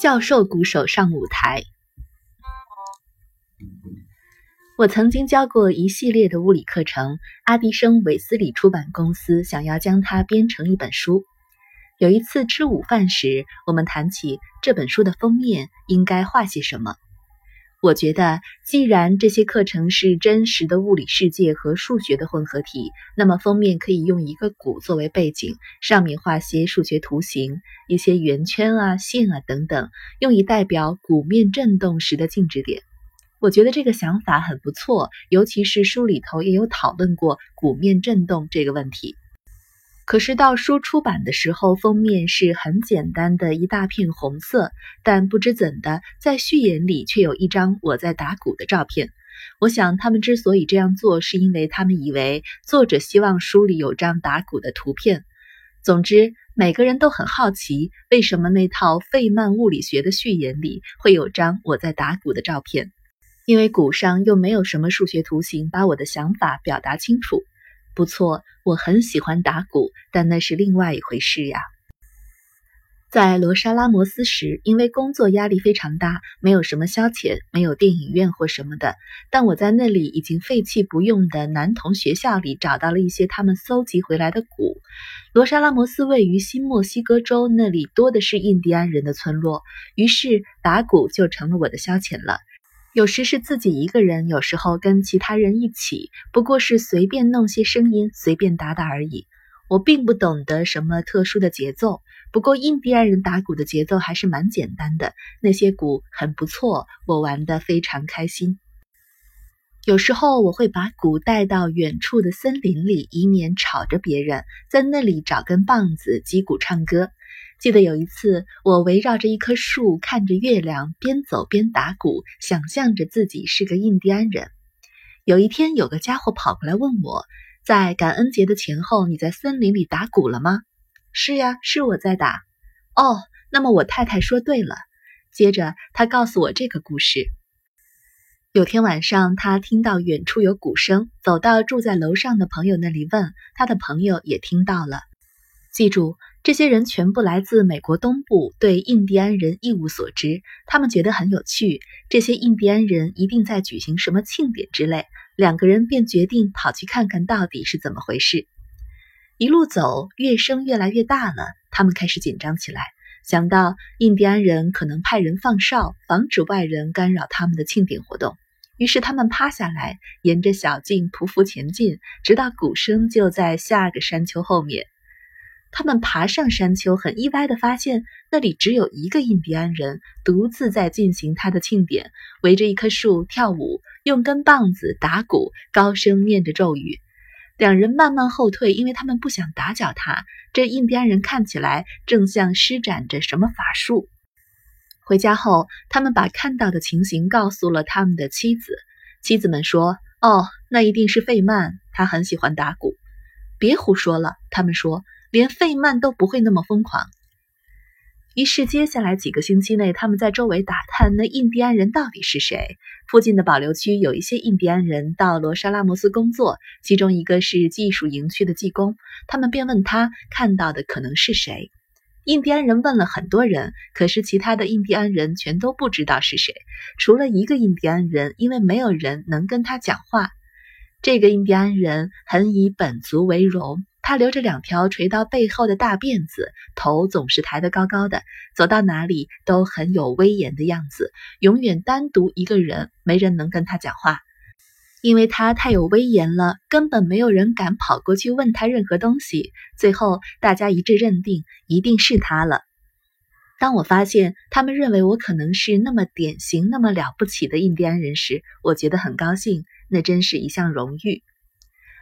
教授鼓手上舞台。我曾经教过一系列的物理课程，阿迪生韦斯理出版公司想要将它编成一本书。有一次吃午饭时，我们谈起这本书的封面应该画些什么。我觉得，既然这些课程是真实的物理世界和数学的混合体，那么封面可以用一个鼓作为背景，上面画些数学图形，一些圆圈啊、线啊等等，用以代表鼓面振动时的静止点。我觉得这个想法很不错，尤其是书里头也有讨论过鼓面振动这个问题。可是到书出版的时候，封面是很简单的一大片红色，但不知怎的，在序言里却有一张我在打鼓的照片。我想他们之所以这样做，是因为他们以为作者希望书里有张打鼓的图片。总之，每个人都很好奇，为什么那套费曼物理学的序言里会有张我在打鼓的照片。因为鼓上又没有什么数学图形把我的想法表达清楚。不错，我很喜欢打鼓，但那是另外一回事呀。在罗莎拉摩斯时，因为工作压力非常大，没有什么消遣，没有电影院或什么的。但我在那里已经废弃不用的男童学校里找到了一些他们搜集回来的鼓。罗莎拉摩斯位于新墨西哥州，那里多的是印第安人的村落，于是打鼓就成了我的消遣了。有时是自己一个人，有时候跟其他人一起，不过是随便弄些声音，随便打打而已。我并不懂得什么特殊的节奏，不过印第安人打鼓的节奏还是蛮简单的，那些鼓很不错，我玩得非常开心。有时候我会把鼓带到远处的森林里，以免吵着别人，在那里找根棒子击鼓唱歌。记得有一次，我围绕着一棵树，看着月亮，边走边打鼓，想象着自己是个印第安人。有一天，有个家伙跑过来问我，在感恩节的前后，你在森林里打鼓了吗？是呀，是我在打。哦，那么我太太说对了。接着，他告诉我这个故事：有天晚上，他听到远处有鼓声，走到住在楼上的朋友那里问，他的朋友也听到了。记住。这些人全部来自美国东部，对印第安人一无所知。他们觉得很有趣，这些印第安人一定在举行什么庆典之类。两个人便决定跑去看看到底是怎么回事。一路走，乐声越来越大了，他们开始紧张起来，想到印第安人可能派人放哨，防止外人干扰他们的庆典活动。于是他们趴下来，沿着小径匍匐前进，直到鼓声就在下个山丘后面。他们爬上山丘，很意外地发现那里只有一个印第安人，独自在进行他的庆典，围着一棵树跳舞，用根棒子打鼓，高声念着咒语。两人慢慢后退，因为他们不想打搅他。这印第安人看起来正像施展着什么法术。回家后，他们把看到的情形告诉了他们的妻子。妻子们说：“哦，那一定是费曼，他很喜欢打鼓。”别胡说了，他们说。连费曼都不会那么疯狂。于是，接下来几个星期内，他们在周围打探那印第安人到底是谁。附近的保留区有一些印第安人到罗莎拉摩斯工作，其中一个是技术营区的技工。他们便问他看到的可能是谁。印第安人问了很多人，可是其他的印第安人全都不知道是谁，除了一个印第安人，因为没有人能跟他讲话。这个印第安人很以本族为荣。他留着两条垂到背后的大辫子，头总是抬得高高的，走到哪里都很有威严的样子。永远单独一个人，没人能跟他讲话，因为他太有威严了，根本没有人敢跑过去问他任何东西。最后，大家一致认定一定是他了。当我发现他们认为我可能是那么典型、那么了不起的印第安人时，我觉得很高兴，那真是一项荣誉。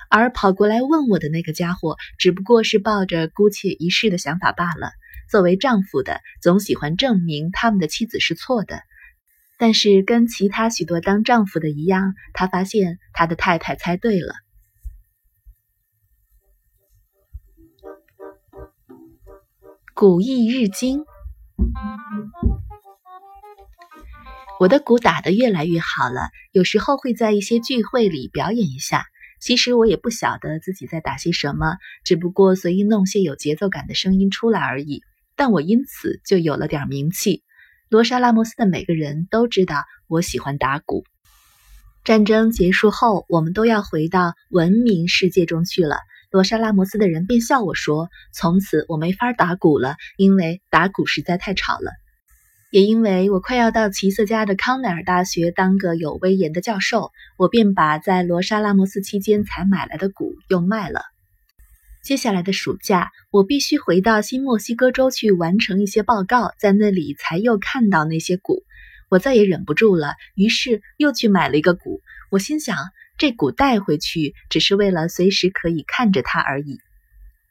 而跑过来问我的那个家伙，只不过是抱着姑且一试的想法罢了。作为丈夫的，总喜欢证明他们的妻子是错的。但是跟其他许多当丈夫的一样，他发现他的太太猜对了。古意日经，我的鼓打得越来越好了，有时候会在一些聚会里表演一下。其实我也不晓得自己在打些什么，只不过随意弄些有节奏感的声音出来而已。但我因此就有了点名气。罗莎拉莫斯的每个人都知道我喜欢打鼓。战争结束后，我们都要回到文明世界中去了。罗莎拉摩斯的人便笑我说：“从此我没法打鼓了，因为打鼓实在太吵了。”也因为我快要到奇瑟家的康奈尔大学当个有威严的教授，我便把在罗莎拉摩斯期间才买来的鼓又卖了。接下来的暑假，我必须回到新墨西哥州去完成一些报告，在那里才又看到那些鼓。我再也忍不住了，于是又去买了一个鼓。我心想，这鼓带回去只是为了随时可以看着它而已。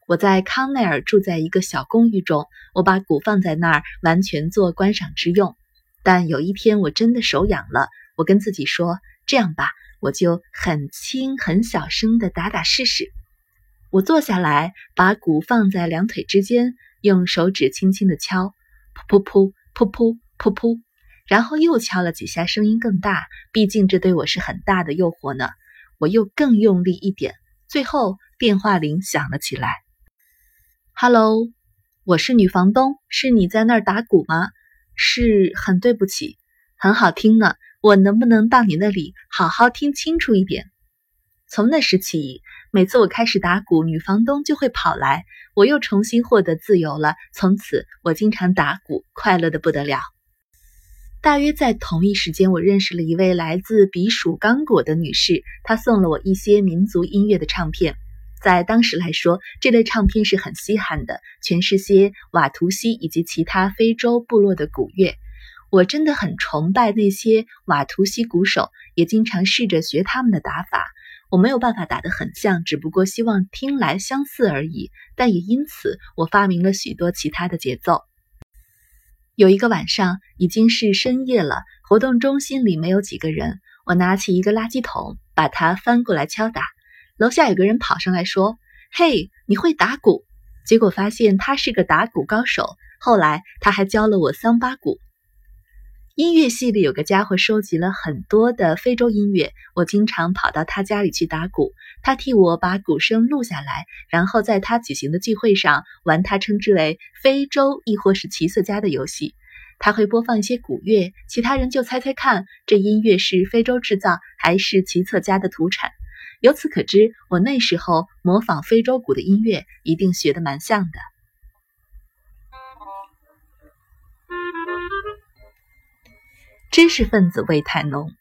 我在康奈尔住在一个小公寓中，我把鼓放在那儿，完全做观赏之用。但有一天我真的手痒了，我跟自己说：“这样吧，我就很轻很小声的打打试试。”我坐下来，把鼓放在两腿之间，用手指轻轻的敲，噗噗噗噗噗噗噗，然后又敲了几下，声音更大。毕竟这对我是很大的诱惑呢。我又更用力一点，最后电话铃响了起来。Hello，我是女房东，是你在那儿打鼓吗？是很对不起，很好听呢。我能不能到你那里好好听清楚一点？从那时起，每次我开始打鼓，女房东就会跑来，我又重新获得自由了。从此，我经常打鼓，快乐的不得了。大约在同一时间，我认识了一位来自比属刚果的女士，她送了我一些民族音乐的唱片。在当时来说，这类唱片是很稀罕的，全是些瓦图西以及其他非洲部落的鼓乐。我真的很崇拜那些瓦图西鼓手，也经常试着学他们的打法。我没有办法打得很像，只不过希望听来相似而已。但也因此，我发明了许多其他的节奏。有一个晚上，已经是深夜了，活动中心里没有几个人。我拿起一个垃圾桶，把它翻过来敲打。楼下有个人跑上来说：“嘿，你会打鼓？”结果发现他是个打鼓高手。后来他还教了我桑巴鼓。音乐系里有个家伙收集了很多的非洲音乐，我经常跑到他家里去打鼓。他替我把鼓声录下来，然后在他举行的聚会上玩他称之为“非洲”亦或是“奇色家”的游戏。他会播放一些鼓乐，其他人就猜猜看，这音乐是非洲制造还是奇策家的土产。由此可知，我那时候模仿非洲鼓的音乐一定学得蛮像的。知识分子味太浓。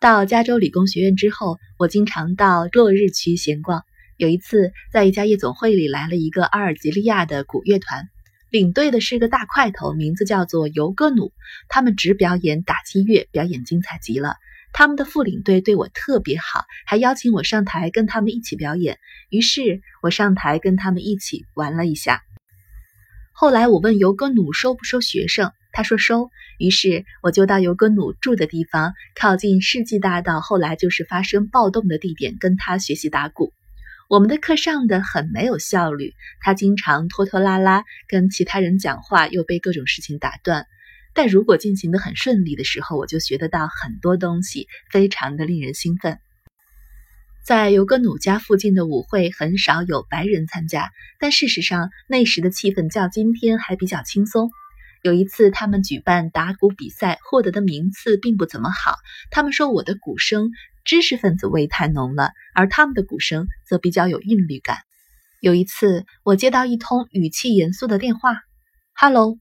到加州理工学院之后，我经常到落日区闲逛。有一次，在一家夜总会里来了一个阿尔及利亚的鼓乐团。领队的是个大块头，名字叫做尤戈努。他们只表演打击乐，表演精彩极了。他们的副领队对我特别好，还邀请我上台跟他们一起表演。于是我上台跟他们一起玩了一下。后来我问尤戈努收不收学生，他说收。于是我就到尤戈努住的地方，靠近世纪大道，后来就是发生暴动的地点，跟他学习打鼓。我们的课上的很没有效率，他经常拖拖拉拉，跟其他人讲话又被各种事情打断。但如果进行的很顺利的时候，我就学得到很多东西，非常的令人兴奋。在尤格努家附近的舞会很少有白人参加，但事实上那时的气氛较今天还比较轻松。有一次他们举办打鼓比赛，获得的名次并不怎么好。他们说我的鼓声。知识分子味太浓了，而他们的鼓声则比较有韵律感。有一次，我接到一通语气严肃的电话：“Hello，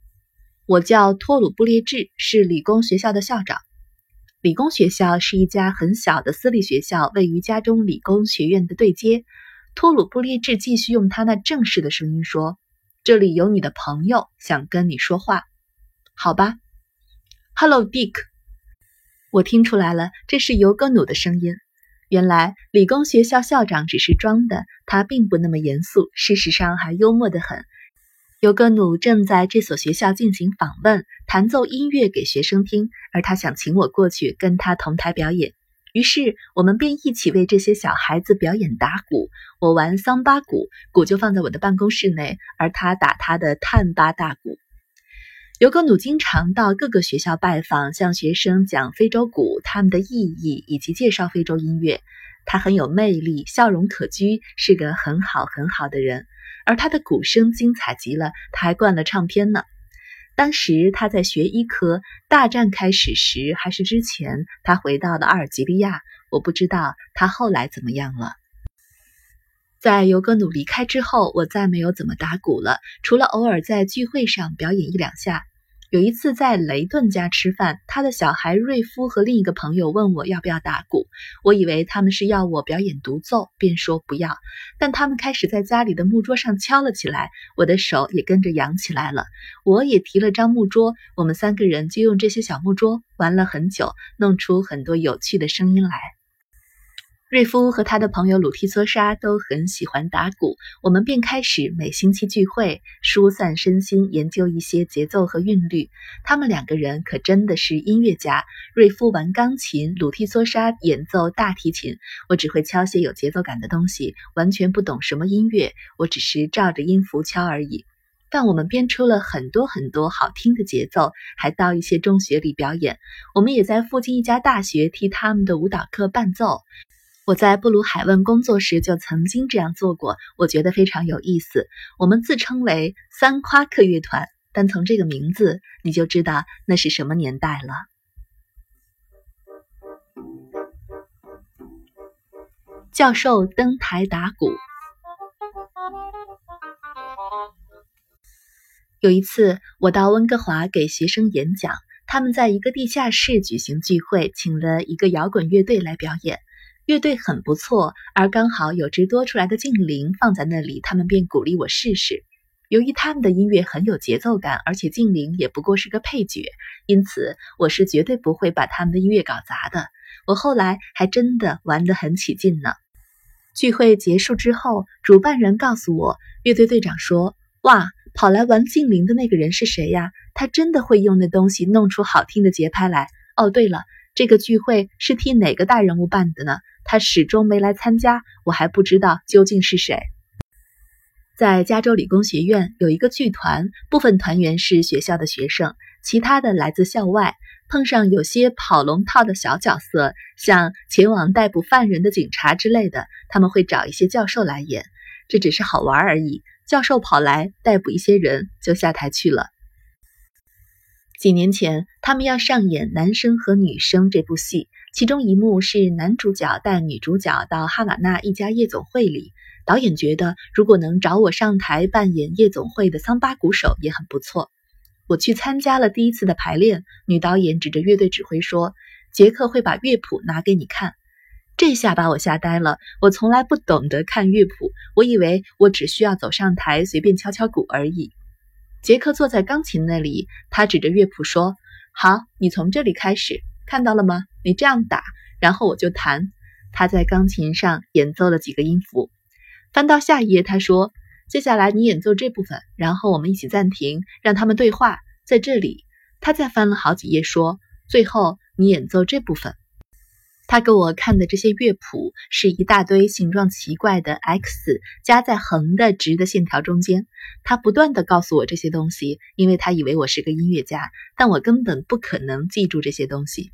我叫托鲁布列治，是理工学校的校长。理工学校是一家很小的私立学校，位于加中理工学院的对接。”托鲁布列治继续用他那正式的声音说：“这里有你的朋友想跟你说话，好吧？”“Hello，Dick。”我听出来了，这是尤格努的声音。原来理工学校校长只是装的，他并不那么严肃，事实上还幽默得很。尤格努正在这所学校进行访问，弹奏音乐给学生听，而他想请我过去跟他同台表演。于是我们便一起为这些小孩子表演打鼓。我玩桑巴鼓，鼓就放在我的办公室内，而他打他的探巴大鼓。尤格努经常到各个学校拜访，向学生讲非洲鼓、他们的意义以及介绍非洲音乐。他很有魅力，笑容可掬，是个很好很好的人。而他的鼓声精彩极了，他还灌了唱片呢。当时他在学医科，大战开始时还是之前，他回到了阿尔及利亚。我不知道他后来怎么样了。在尤格努离开之后，我再没有怎么打鼓了，除了偶尔在聚会上表演一两下。有一次在雷顿家吃饭，他的小孩瑞夫和另一个朋友问我要不要打鼓，我以为他们是要我表演独奏，便说不要。但他们开始在家里的木桌上敲了起来，我的手也跟着扬起来了。我也提了张木桌，我们三个人就用这些小木桌玩了很久，弄出很多有趣的声音来。瑞夫和他的朋友鲁提梭沙都很喜欢打鼓，我们便开始每星期聚会，疏散身心，研究一些节奏和韵律。他们两个人可真的是音乐家。瑞夫玩钢琴，鲁提梭沙演奏大提琴，我只会敲些有节奏感的东西，完全不懂什么音乐，我只是照着音符敲而已。但我们编出了很多很多好听的节奏，还到一些中学里表演。我们也在附近一家大学替他们的舞蹈课伴奏。我在布鲁海问工作时就曾经这样做过，我觉得非常有意思。我们自称为三夸克乐团，但从这个名字你就知道那是什么年代了。教授登台打鼓。有一次，我到温哥华给学生演讲，他们在一个地下室举行聚会，请了一个摇滚乐队来表演。乐队很不错，而刚好有只多出来的静灵放在那里，他们便鼓励我试试。由于他们的音乐很有节奏感，而且静灵也不过是个配角，因此我是绝对不会把他们的音乐搞砸的。我后来还真的玩得很起劲呢。聚会结束之后，主办人告诉我，乐队队长说：“哇，跑来玩静灵的那个人是谁呀？他真的会用那东西弄出好听的节拍来。”哦，对了，这个聚会是替哪个大人物办的呢？他始终没来参加，我还不知道究竟是谁。在加州理工学院有一个剧团，部分团员是学校的学生，其他的来自校外。碰上有些跑龙套的小角色，像前往逮捕犯人的警察之类的，他们会找一些教授来演。这只是好玩而已。教授跑来逮捕一些人，就下台去了。几年前，他们要上演《男生和女生》这部戏。其中一幕是男主角带女主角到哈瓦那一家夜总会里，导演觉得如果能找我上台扮演夜总会的桑巴鼓手也很不错。我去参加了第一次的排练，女导演指着乐队指挥说：“杰克会把乐谱拿给你看。”这下把我吓呆了。我从来不懂得看乐谱，我以为我只需要走上台随便敲敲鼓而已。杰克坐在钢琴那里，他指着乐谱说：“好，你从这里开始。”看到了吗？你这样打，然后我就弹。他在钢琴上演奏了几个音符。翻到下一页，他说：“接下来你演奏这部分，然后我们一起暂停，让他们对话。在这里。”他再翻了好几页，说：“最后你演奏这部分。”他给我看的这些乐谱是一大堆形状奇怪的 X 加在横的直的线条中间。他不断的告诉我这些东西，因为他以为我是个音乐家，但我根本不可能记住这些东西。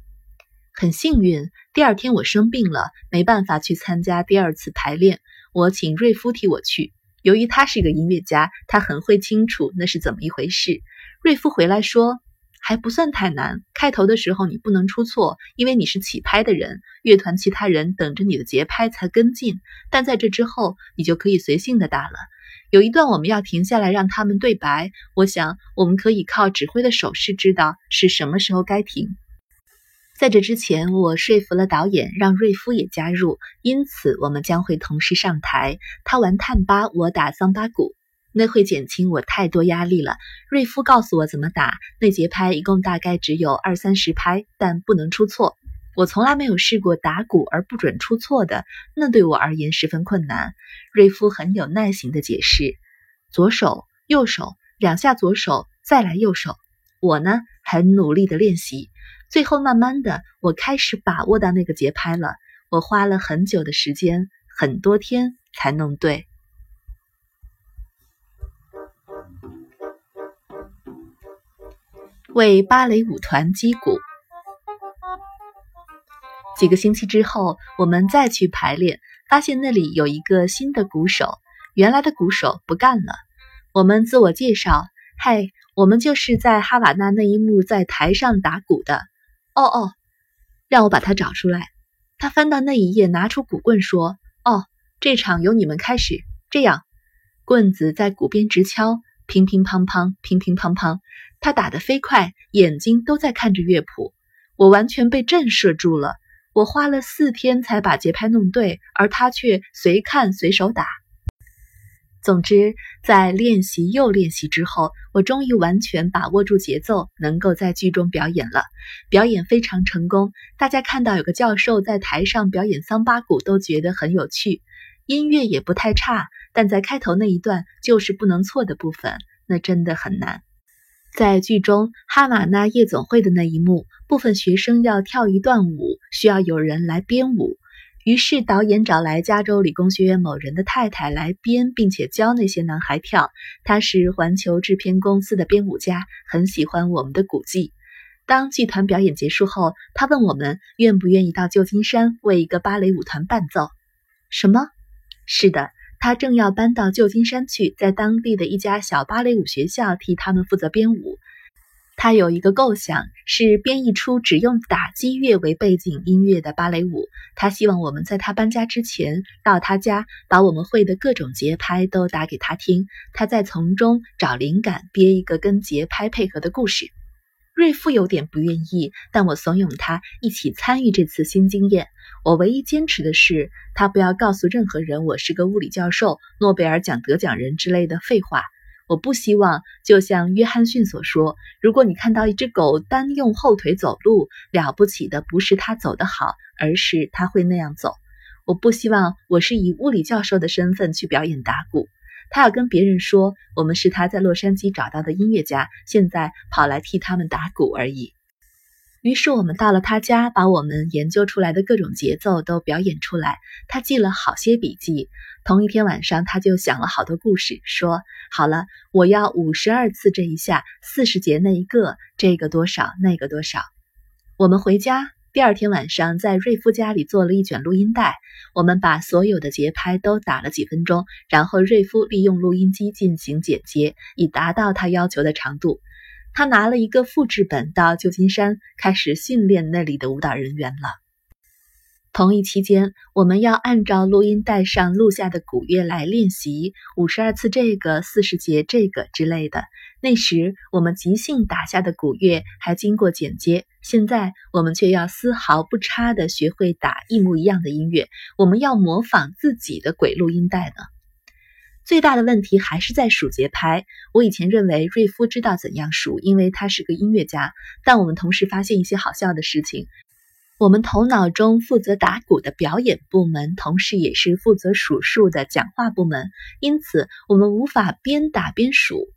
很幸运，第二天我生病了，没办法去参加第二次排练。我请瑞夫替我去，由于他是一个音乐家，他很会清楚那是怎么一回事。瑞夫回来说，还不算太难。开头的时候你不能出错，因为你是起拍的人，乐团其他人等着你的节拍才跟进。但在这之后，你就可以随性的打了。有一段我们要停下来让他们对白，我想我们可以靠指挥的手势知道是什么时候该停。在这之前，我说服了导演，让瑞夫也加入，因此我们将会同时上台。他玩探巴，我打桑巴鼓，那会减轻我太多压力了。瑞夫告诉我怎么打，那节拍一共大概只有二三十拍，但不能出错。我从来没有试过打鼓而不准出错的，那对我而言十分困难。瑞夫很有耐心地解释：左手、右手，两下左手，再来右手。我呢，很努力地练习。最后，慢慢的，我开始把握到那个节拍了。我花了很久的时间，很多天才弄对。为芭蕾舞团击鼓。几个星期之后，我们再去排练，发现那里有一个新的鼓手，原来的鼓手不干了。我们自我介绍：“嗨，我们就是在哈瓦那那一幕在台上打鼓的。”哦哦，让我把他找出来。他翻到那一页，拿出鼓棍说：“哦，这场由你们开始。这样，棍子在鼓边直敲，乒乒乓乓，乒乒乓乓。他打得飞快，眼睛都在看着乐谱。我完全被震慑住了。”我花了四天才把节拍弄对，而他却随看随手打。总之，在练习又练习之后，我终于完全把握住节奏，能够在剧中表演了。表演非常成功，大家看到有个教授在台上表演桑巴鼓，都觉得很有趣。音乐也不太差，但在开头那一段就是不能错的部分，那真的很难。在剧中哈瓦那夜总会的那一幕，部分学生要跳一段舞，需要有人来编舞。于是导演找来加州理工学院某人的太太来编，并且教那些男孩跳。他是环球制片公司的编舞家，很喜欢我们的古技。当剧团表演结束后，他问我们愿不愿意到旧金山为一个芭蕾舞团伴奏。什么？是的。他正要搬到旧金山去，在当地的一家小芭蕾舞学校替他们负责编舞。他有一个构想，是编一出只用打击乐为背景音乐的芭蕾舞。他希望我们在他搬家之前到他家，把我们会的各种节拍都打给他听，他再从中找灵感，编一个跟节拍配合的故事。瑞夫有点不愿意，但我怂恿他一起参与这次新经验。我唯一坚持的是，他不要告诉任何人我是个物理教授、诺贝尔奖得奖人之类的废话。我不希望，就像约翰逊所说，如果你看到一只狗单用后腿走路，了不起的不是它走得好，而是它会那样走。我不希望我是以物理教授的身份去表演打鼓。他要跟别人说，我们是他在洛杉矶找到的音乐家，现在跑来替他们打鼓而已。于是我们到了他家，把我们研究出来的各种节奏都表演出来。他记了好些笔记。同一天晚上，他就想了好多故事，说：“好了，我要五十二次这一下，四十节那一个，这个多少，那个多少。”我们回家。第二天晚上，在瑞夫家里做了一卷录音带，我们把所有的节拍都打了几分钟，然后瑞夫利用录音机进行剪接，以达到他要求的长度。他拿了一个复制本到旧金山，开始训练那里的舞蹈人员了。同一期间，我们要按照录音带上录下的鼓乐来练习五十二次这个、四十节这个之类的。那时我们即兴打下的鼓乐还经过剪接，现在我们却要丝毫不差地学会打一模一样的音乐。我们要模仿自己的鬼录音带呢。最大的问题还是在数节拍。我以前认为瑞夫知道怎样数，因为他是个音乐家。但我们同时发现一些好笑的事情。我们头脑中负责打鼓的表演部门，同时也是负责数数的讲话部门，因此我们无法边打边数。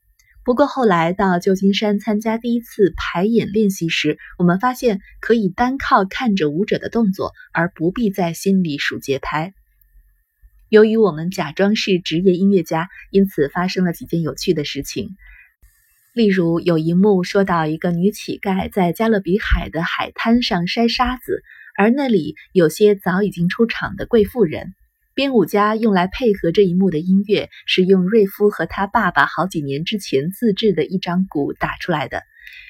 不过后来到旧金山参加第一次排演练习时，我们发现可以单靠看着舞者的动作，而不必在心里数节拍。由于我们假装是职业音乐家，因此发生了几件有趣的事情。例如，有一幕说到一个女乞丐在加勒比海的海滩上筛沙子，而那里有些早已经出场的贵妇人。编舞家用来配合这一幕的音乐是用瑞夫和他爸爸好几年之前自制的一张鼓打出来的。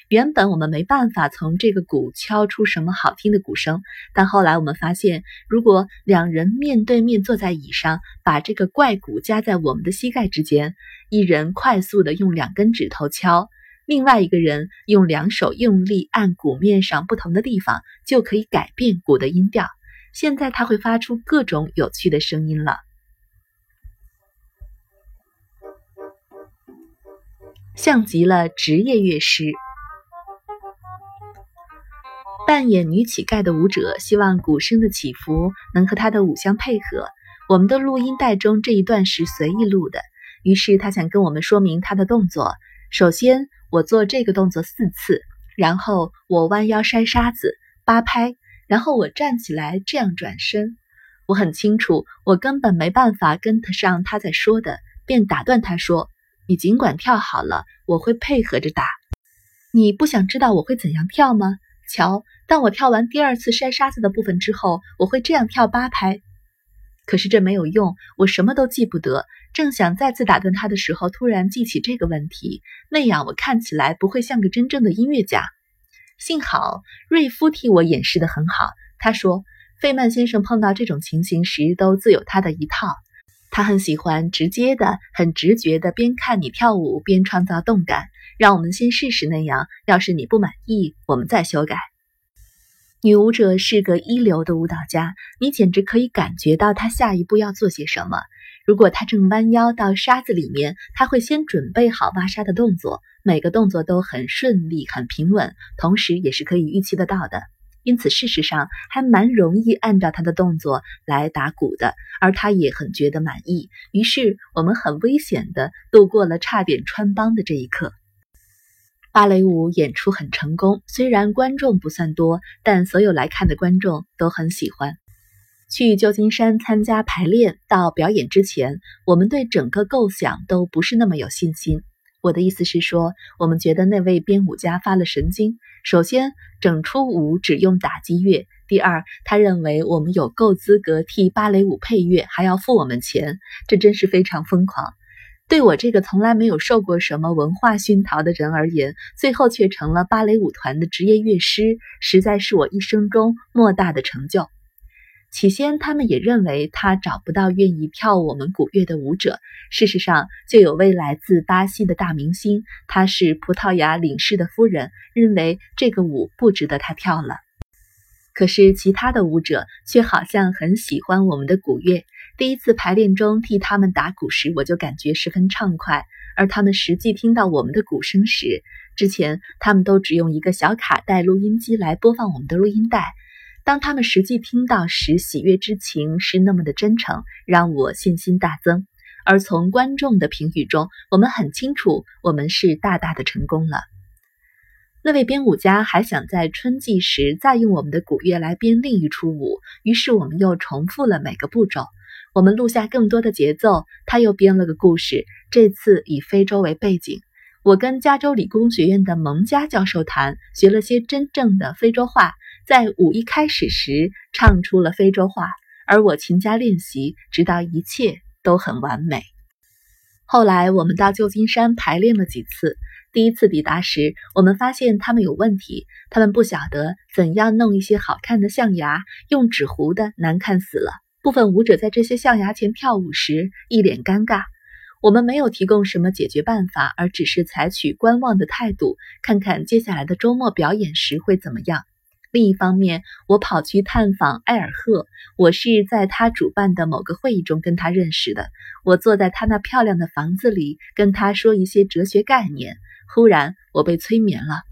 原本我们没办法从这个鼓敲出什么好听的鼓声，但后来我们发现，如果两人面对面坐在椅上，把这个怪鼓夹在我们的膝盖之间，一人快速的用两根指头敲，另外一个人用两手用力按鼓面上不同的地方，就可以改变鼓的音调。现在它会发出各种有趣的声音了，像极了职业乐师。扮演女乞丐的舞者希望鼓声的起伏能和她的舞相配合。我们的录音带中这一段是随意录的，于是他想跟我们说明他的动作。首先，我做这个动作四次，然后我弯腰筛沙子八拍，然后我站起来这样转身。我很清楚，我根本没办法跟得上他在说的，便打断他说：“你尽管跳好了，我会配合着打。你不想知道我会怎样跳吗？”瞧，当我跳完第二次筛沙子的部分之后，我会这样跳八拍。可是这没有用，我什么都记不得。正想再次打断他的时候，突然记起这个问题，那样我看起来不会像个真正的音乐家。幸好瑞夫替我演示的很好。他说，费曼先生碰到这种情形时都自有他的一套。他很喜欢直接的、很直觉的边看你跳舞边创造动感。让我们先试试那样，要是你不满意，我们再修改。女舞者是个一流的舞蹈家，你简直可以感觉到她下一步要做些什么。如果她正弯腰到沙子里面，她会先准备好挖沙的动作，每个动作都很顺利、很平稳，同时也是可以预期得到的。因此，事实上还蛮容易按照她的动作来打鼓的，而她也很觉得满意。于是，我们很危险的度过了差点穿帮的这一刻。芭蕾舞演出很成功，虽然观众不算多，但所有来看的观众都很喜欢。去旧金山参加排练到表演之前，我们对整个构想都不是那么有信心。我的意思是说，我们觉得那位编舞家发了神经。首先，整出舞只用打击乐；第二，他认为我们有够资格替芭蕾舞配乐，还要付我们钱，这真是非常疯狂。对我这个从来没有受过什么文化熏陶的人而言，最后却成了芭蕾舞团的职业乐师，实在是我一生中莫大的成就。起先，他们也认为他找不到愿意跳我们古乐的舞者。事实上，就有位来自巴西的大明星，他是葡萄牙领事的夫人，认为这个舞不值得他跳了。可是，其他的舞者却好像很喜欢我们的古乐。第一次排练中替他们打鼓时，我就感觉十分畅快。而他们实际听到我们的鼓声时，之前他们都只用一个小卡带录音机来播放我们的录音带。当他们实际听到时，喜悦之情是那么的真诚，让我信心大增。而从观众的评语中，我们很清楚，我们是大大的成功了。那位编舞家还想在春季时再用我们的鼓乐来编另一出舞，于是我们又重复了每个步骤。我们录下更多的节奏，他又编了个故事，这次以非洲为背景。我跟加州理工学院的蒙加教授谈，学了些真正的非洲话，在舞一开始时唱出了非洲话，而我勤加练习，直到一切都很完美。后来我们到旧金山排练了几次，第一次抵达时，我们发现他们有问题，他们不晓得怎样弄一些好看的象牙，用纸糊的难看死了。部分舞者在这些象牙前跳舞时一脸尴尬，我们没有提供什么解决办法，而只是采取观望的态度，看看接下来的周末表演时会怎么样。另一方面，我跑去探访埃尔赫，我是在他主办的某个会议中跟他认识的。我坐在他那漂亮的房子里，跟他说一些哲学概念。忽然，我被催眠了。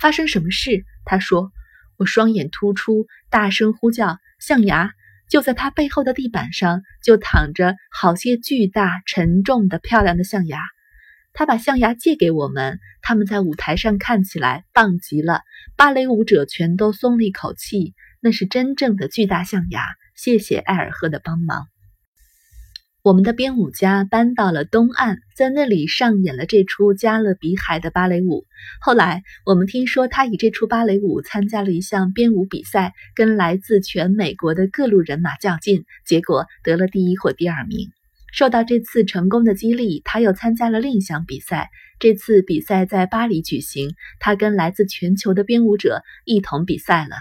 发生什么事？他说。我双眼突出，大声呼叫：“象牙！”就在他背后的地板上，就躺着好些巨大、沉重的、漂亮的象牙。他把象牙借给我们，他们在舞台上看起来棒极了。芭蕾舞者全都松了一口气，那是真正的巨大象牙。谢谢艾尔赫的帮忙。我们的编舞家搬到了东岸，在那里上演了这出加勒比海的芭蕾舞。后来，我们听说他以这出芭蕾舞参加了一项编舞比赛，跟来自全美国的各路人马较劲，结果得了第一或第二名。受到这次成功的激励，他又参加了另一项比赛。这次比赛在巴黎举行，他跟来自全球的编舞者一同比赛了。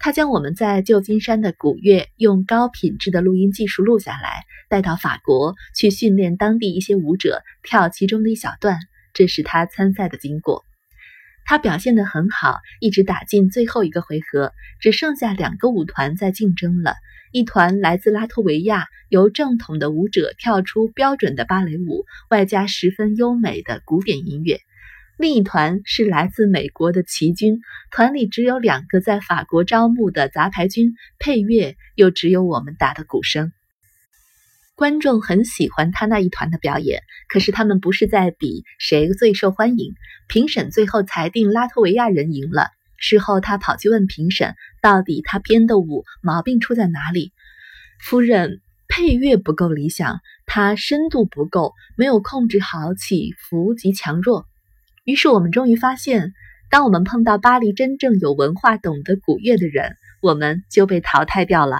他将我们在旧金山的古乐用高品质的录音技术录下来，带到法国去训练当地一些舞者跳其中的一小段。这是他参赛的经过。他表现得很好，一直打进最后一个回合，只剩下两个舞团在竞争了。一团来自拉脱维亚，由正统的舞者跳出标准的芭蕾舞，外加十分优美的古典音乐。另一团是来自美国的旗军，团里只有两个在法国招募的杂牌军，配乐又只有我们打的鼓声。观众很喜欢他那一团的表演，可是他们不是在比谁最受欢迎。评审最后裁定拉脱维亚人赢了。事后他跑去问评审，到底他编的舞毛病出在哪里？夫人，配乐不够理想，他深度不够，没有控制好起伏及强弱。于是我们终于发现当我们碰到巴黎真正有文化懂得古乐的人我们就被淘汰掉了。